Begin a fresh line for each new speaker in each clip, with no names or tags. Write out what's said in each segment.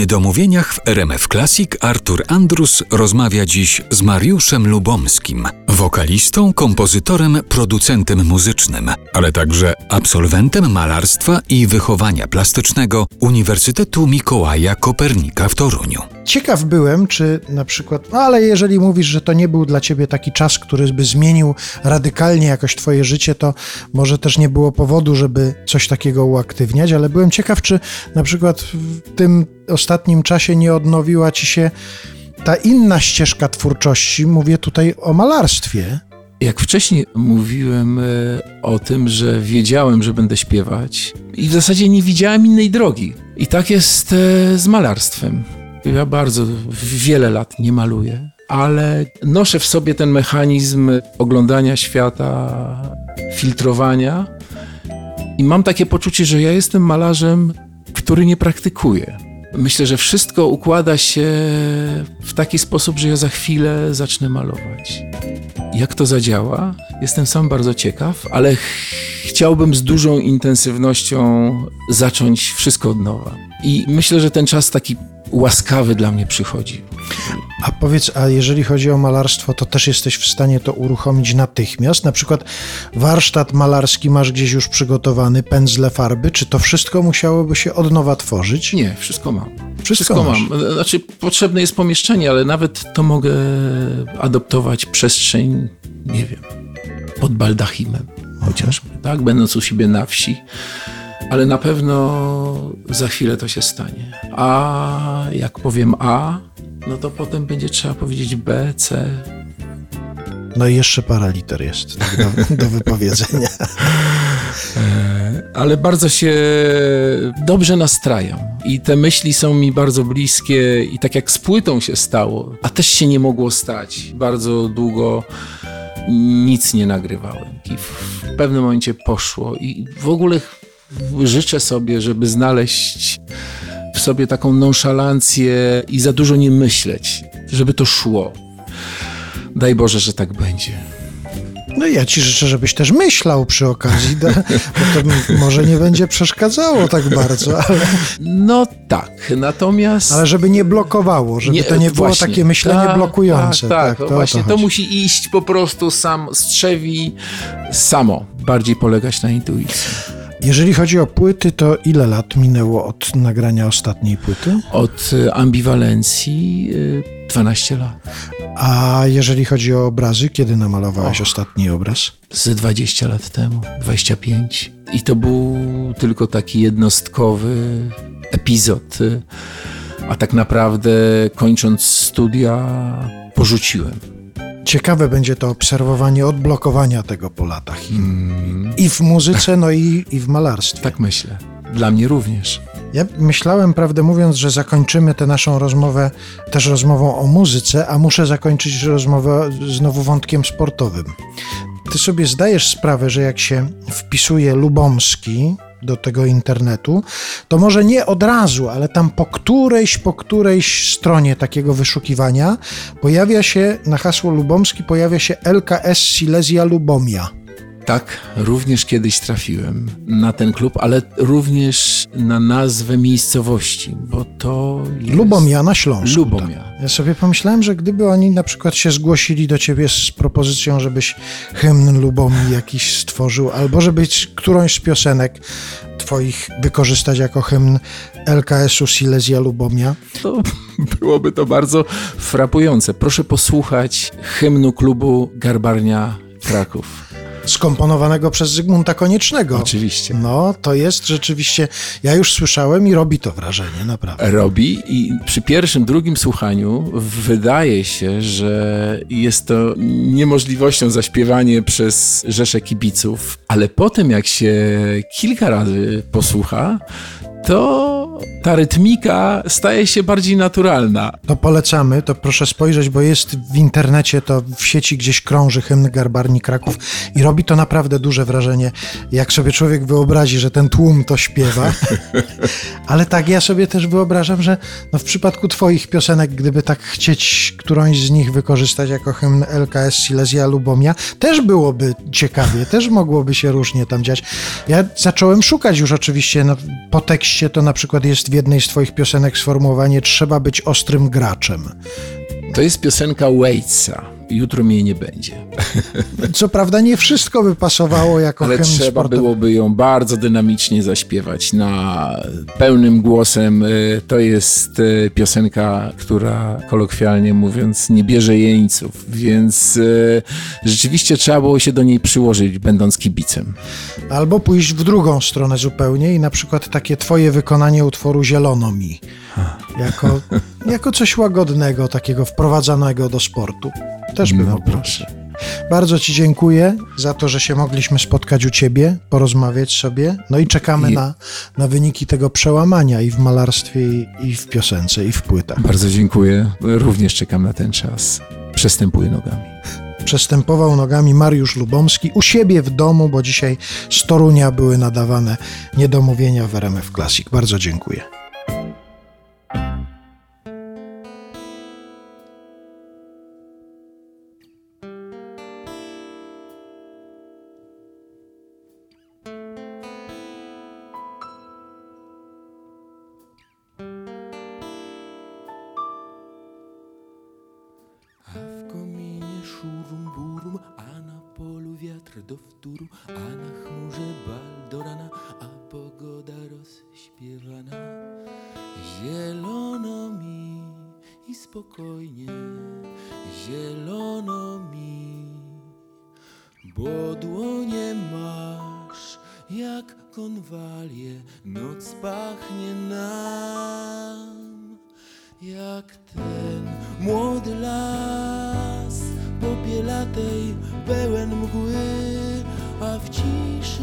niedomówieniach w RMF Classic Artur Andrus rozmawia dziś z Mariuszem Lubomskim, wokalistą, kompozytorem, producentem muzycznym, ale także absolwentem malarstwa i wychowania plastycznego Uniwersytetu Mikołaja Kopernika w Toruniu.
Ciekaw byłem, czy na przykład, no ale jeżeli mówisz, że to nie był dla ciebie taki czas, który by zmienił radykalnie jakoś twoje życie, to może też nie było powodu, żeby coś takiego uaktywniać, ale byłem ciekaw, czy na przykład w tym ostatnim czasie nie odnowiła ci się ta inna ścieżka twórczości. Mówię tutaj o malarstwie.
Jak wcześniej mówiłem e, o tym, że wiedziałem, że będę śpiewać i w zasadzie nie widziałem innej drogi. I tak jest e, z malarstwem. Ja bardzo wiele lat nie maluję, ale noszę w sobie ten mechanizm oglądania świata, filtrowania i mam takie poczucie, że ja jestem malarzem, który nie praktykuje. Myślę, że wszystko układa się w taki sposób, że ja za chwilę zacznę malować. Jak to zadziała? Jestem sam bardzo ciekaw, ale ch chciałbym z dużą intensywnością zacząć wszystko od nowa. I myślę, że ten czas taki łaskawy dla mnie przychodzi.
A powiedz, a jeżeli chodzi o malarstwo, to też jesteś w stanie to uruchomić natychmiast? Na przykład warsztat malarski masz gdzieś już przygotowany, pędzle, farby, czy to wszystko musiałoby się od nowa tworzyć?
Nie, wszystko mam.
Wszystko,
Wszystko mam. Znaczy, potrzebne jest pomieszczenie, ale nawet to mogę adoptować przestrzeń, nie wiem, pod baldachimem chociażby, tak? Będąc u siebie na wsi. Ale na pewno za chwilę to się stanie. A jak powiem A, no to potem będzie trzeba powiedzieć B, C.
No i jeszcze parę liter jest do, do wypowiedzenia.
Ale bardzo się dobrze nastrajam. I te myśli są mi bardzo bliskie. I tak jak z płytą się stało, a też się nie mogło stać. Bardzo długo nic nie nagrywałem. I w pewnym momencie poszło. I w ogóle życzę sobie, żeby znaleźć w sobie taką nonszalancję i za dużo nie myśleć, żeby to szło. Daj Boże, że tak będzie.
No ja ci życzę, żebyś też myślał przy okazji, bo to może nie będzie przeszkadzało tak bardzo, ale,
No tak, natomiast.
ale żeby nie blokowało, żeby to nie było
właśnie.
takie myślenie
Tak,
blokujące.
Tak, tak,
to o
no właśnie. To,
chodzi.
musi iść po prostu sam strzewi samo. Bardziej polegać na intuicji.
Jeżeli chodzi o płyty, to ile lat minęło od nagrania ostatniej płyty?
Od y, ambiwalencji y, 12 lat.
A jeżeli chodzi o obrazy, kiedy namalowałeś ostatni obraz?
Z 20 lat temu, 25. I to był tylko taki jednostkowy epizod. y, A tak naprawdę kończąc studia, porzuciłem.
Ciekawe będzie to obserwowanie odblokowania tego po latach. I, i w muzyce, no i, i w malarstwie.
Tak myślę. Dla mnie również.
Ja myślałem, prawdę mówiąc, że zakończymy tę naszą rozmowę też rozmową o muzyce, a muszę zakończyć rozmowę znowu wątkiem sportowym. Ty sobie zdajesz sprawę, że jak się wpisuje Lubomski do tego internetu, to może nie od razu, ale tam po którejś, po którejś stronie takiego wyszukiwania pojawia się na hasło Lubomski pojawia się LKS Silesia Lubomia.
Tak, również kiedyś trafiłem na ten klub, ale również na nazwę miejscowości, bo to jest...
Lubomia na Śląsku.
Lubomia.
Ja sobie pomyślałem, że gdyby oni na przykład się zgłosili do ciebie z propozycją, żebyś hymn Lubomii jakiś stworzył, albo żebyś którąś z piosenek twoich wykorzystać jako hymn LKS-u Silesia Lubomia,
To byłoby to bardzo frapujące. Proszę posłuchać hymnu klubu Garbarnia Kraków.
Skomponowanego przez Zygmunta Koniecznego.
Oczywiście.
No, to jest rzeczywiście, ja już słyszałem i robi to wrażenie, naprawdę.
robi i przy pierwszym, drugim słuchaniu wydaje się, że jest to niemożliwością zaśpiewanie przez rzeszę kibiców, ale potem jak się kilka razy posłucha, to ta rytmika staje się bardziej naturalna.
To polecamy, to proszę spojrzeć, bo jest w internecie, to w sieci gdzieś krąży hymn Garbarni Kraków i robi to naprawdę duże wrażenie, jak sobie człowiek wyobrazi, że ten tłum to śpiewa. Ale tak, ja sobie też wyobrażam, że no w przypadku twoich piosenek, gdyby tak chcieć którąś z nich wykorzystać jako hymn LKS Silesia Lubomia, też byłoby ciekawie, też mogłoby się różnie tam dziać. Ja zacząłem szukać już oczywiście, no, po tekście to na przykład jest w jednej z twoich piosenek sformułowanie trzeba być ostrym graczem.
To jest piosenka Waitsa. Jutro mnie nie będzie.
Co prawda nie wszystko by pasowało jako
Ale trzeba
sportowy.
byłoby ją bardzo dynamicznie zaśpiewać na pełnym głosem. Y, To jest y, piosenka, która kolokwialnie mówiąc nie bierze jeńców, więc y, rzeczywiście trzeba było się do niej przyłożyć, będąc kibicem.
Albo pójść w drugą stronę zupełnie i na przykład takie twoje wykonanie utworu Zielono mi. Jako, jako coś łagodnego, takiego wprowadzanego do sportu. Też by
No proszę.
Bardzo Ci dziękuję za to, że się mogliśmy spotkać u Ciebie, porozmawiać sobie. No i czekamy
I-
na, na wyniki tego przełamania i w malarstwie, i, i w piosence, i w płytach.
Bardzo dziękuję. Również czekam na ten czas. Przestępuję nogami.
Przestępował nogami Mariusz Lubomski u siebie w domu, bo dzisiaj z Torunia były nadawane niedomówienia w RMF Classic. Bardzo dziękuję.
Do wtóru, a na chmurze bal do rana, a pogoda rozśpiewana. Zielono mi i spokojnie, zielono mi, bo dłonie masz jak konwalie, noc pachnie nam jak ten młody las popielatej pełen mgły, a w ciszy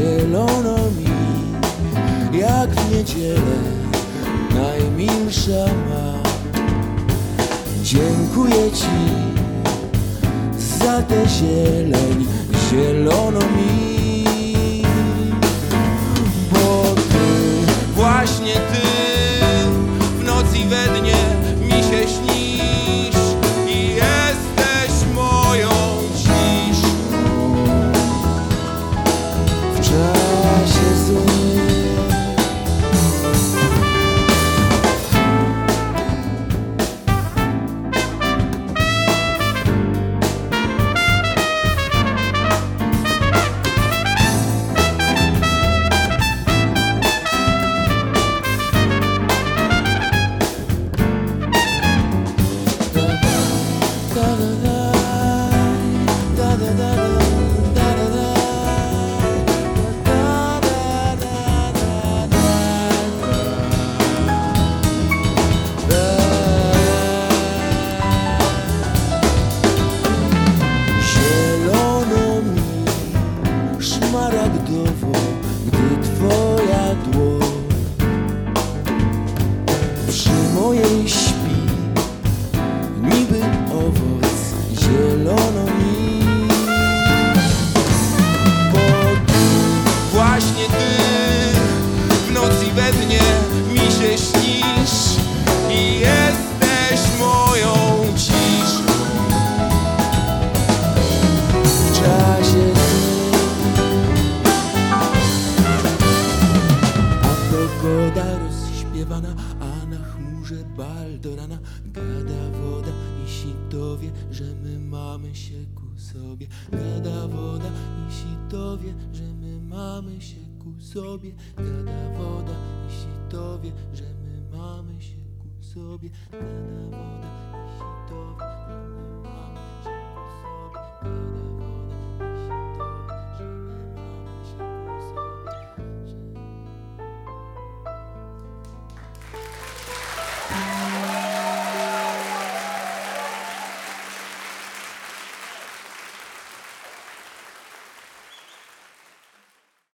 Zielono mi, jak w niedzielę, najmilsza ma. Dziękuję Ci za tę zieleń, zielono mi gdy twoja dłoń przy mojej śpi, niby owoc zielono mi. Bo właśnie ty, w noc i we dnie mi się śnisz i jesteś moją a na chmurze bal do rana Gada woda. I sitowie, że my mamy się ku sobie Gada woda. I sitowie, że my mamy się ku sobie Gada woda. I sitowie, że my mamy się ku sobie Gada woda. I sitowie